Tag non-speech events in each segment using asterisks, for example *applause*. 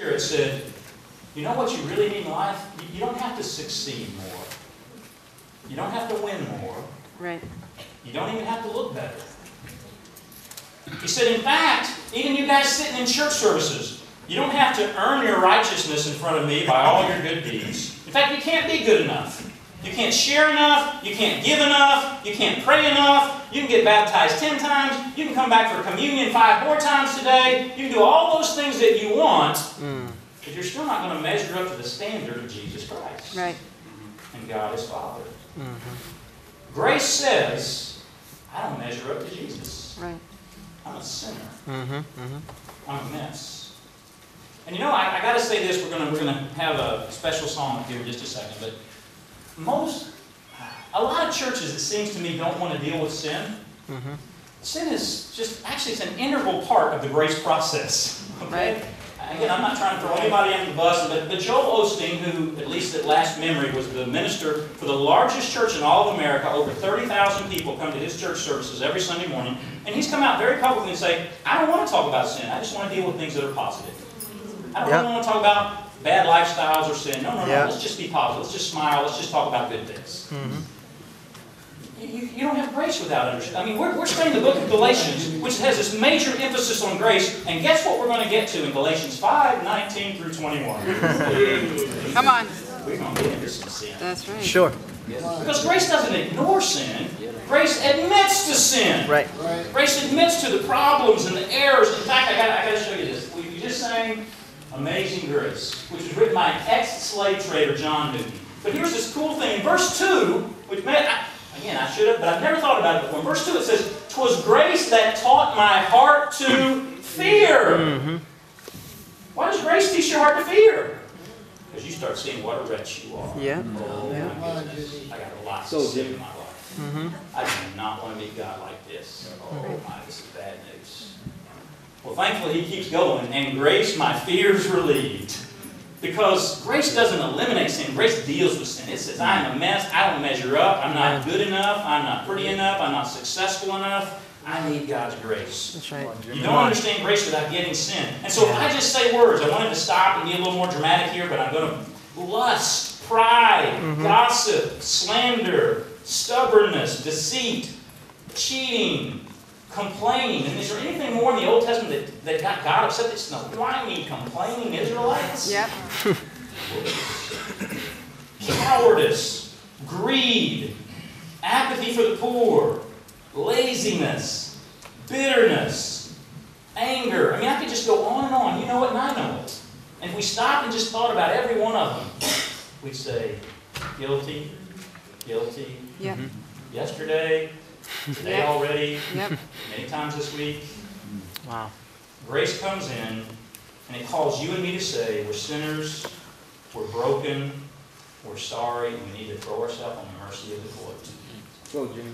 Spirit said, you know what you really need in life? You- don't have to succeed more. You don't have to win more. Right. You don't even have to look better. He said, in fact, even you guys sitting in church services, you don't have to earn your righteousness in front of me by all your good deeds. In fact, you can't be good enough. You can't share enough. You can't give enough. You can't pray enough. You can get baptized ten times. You can come back for communion five more times today. You can do all those things that you want, but you're still not going to measure up to the standard of Jesus Christ Right. and God is Father. Grace says, I don't measure up to Jesus. Right. I'm a sinner. Mm-hmm. Mm-hmm. I'm a mess. And you know, I, I got to say this. We're gonna we're gonna have a special song up here in just a second. But most, a lot of churches, it seems to me, don't want to deal with sin. Mm-hmm. Sin is just actually it's an integral part of the grace process. Okay. Right. Again, I'm not trying to throw anybody under the bus, but, but Joel Osteen, who, at least at last memory, was the minister for the largest church in all of America, over 30,000 people come to his church services every Sunday morning, and he's come out very publicly and say, I don't want to talk about sin, I just want to deal with things that are positive. I don't Yeah. really want to talk about bad lifestyles or sin. No, no, no, Yeah. let's just be positive, let's just smile, let's just talk about good things. Mm-hmm. You, you you don't have grace without understanding. I mean, we're, we're studying the book of Galatians, which has this major emphasis on grace, and guess what we're going to get to in Galatians 5, 19 through 21? *laughs* Come on. we're going to get into some sin. That's right. Sure. Because grace doesn't ignore sin, grace admits to sin. Right. Grace admits to the problems and the errors. In fact, I got I got to show you this. We we just sang Amazing Grace, which was written by an ex-slave trader, John Newton. But here's this cool thing. In verse 2, which may, I, again, I should have, but I've never thought about it before. In verse 2 it says, "'Twas grace that taught my heart to fear. Mm-hmm. Why does grace teach your heart to fear? Because you start seeing what a wretch you are. Yeah. Oh, Yeah. my goodness. I got a lot So of sin in my life. Mm-hmm. I do not want to meet God like this. Oh my, this is bad news. Well, thankfully, he keeps going, and grace, my fears relieved. Because grace doesn't eliminate sin, grace deals with sin. It says, I'm a mess, I don't measure up, I'm not good enough, I'm not pretty enough, I'm not successful enough. I need God's grace. That's right. You don't understand grace without getting sin. And so if I just say words, I wanted to stop and be a little more dramatic here, but I'm going to lust, pride, mm-hmm. gossip, slander, stubbornness, deceit, cheating, complaining. And is there anything more in the Old Testament that, that got God upset? It's the whiny, complaining Israelites. Yep. Cowardice, greed, apathy for the poor, laziness, bitterness, anger. I mean, I could just go on and on. You know it, and I know it. And if we stopped and just thought about every one of them, we'd say, guilty, guilty, Yep. Mm-hmm. yesterday, today Yep. already, Yep. many times this week. Wow. Grace comes in and it calls you and me to say, we're sinners, we're broken, we're sorry, and we need to throw ourselves on the mercy of the Lord. Go, Jimmy.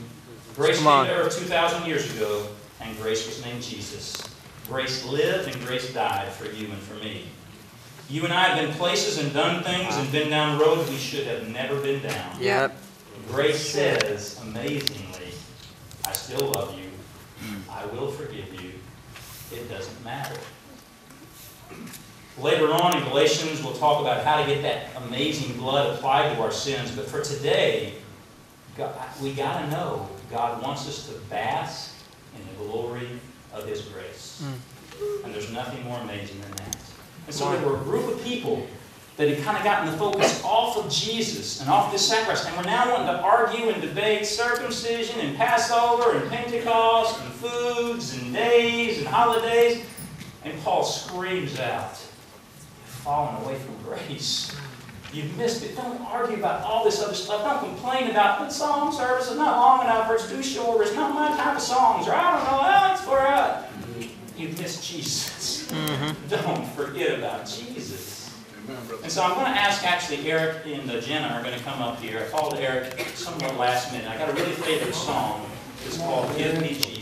Grace Come came on. to earth 2,000 years ago, and grace was named Jesus. Grace lived and grace died for you and for me. You and I have been places and done things and been down roads we should have never been down. Yep. Grace says, amazingly, I still love you. I will forgive you. It doesn't matter. Later on in Galatians, we'll talk about how to get that amazing blood applied to our sins. But for today, God, we got to know God wants us to bask in the glory of His grace. Mm. And there's nothing more amazing than that. And so there were a group of people that had kind of gotten the focus off of Jesus and off this sacrifice. And we're now wanting to argue and debate circumcision and Passover and Pentecost and foods and days and holidays. And Paul screams out, You've fallen away from grace. You've missed it. Don't argue about all this other stuff. Don't complain about the song service is not long enough, or it's too short, or it's not my type of songs, or I don't know, oh, it's for us. You've missed Jesus. Mm-hmm. Don't forget about Jesus. And so I'm going to ask actually Eric and Jenna are going to come up here. I called Eric somewhat last minute. I got a really favorite song. It's called Give Me Jesus.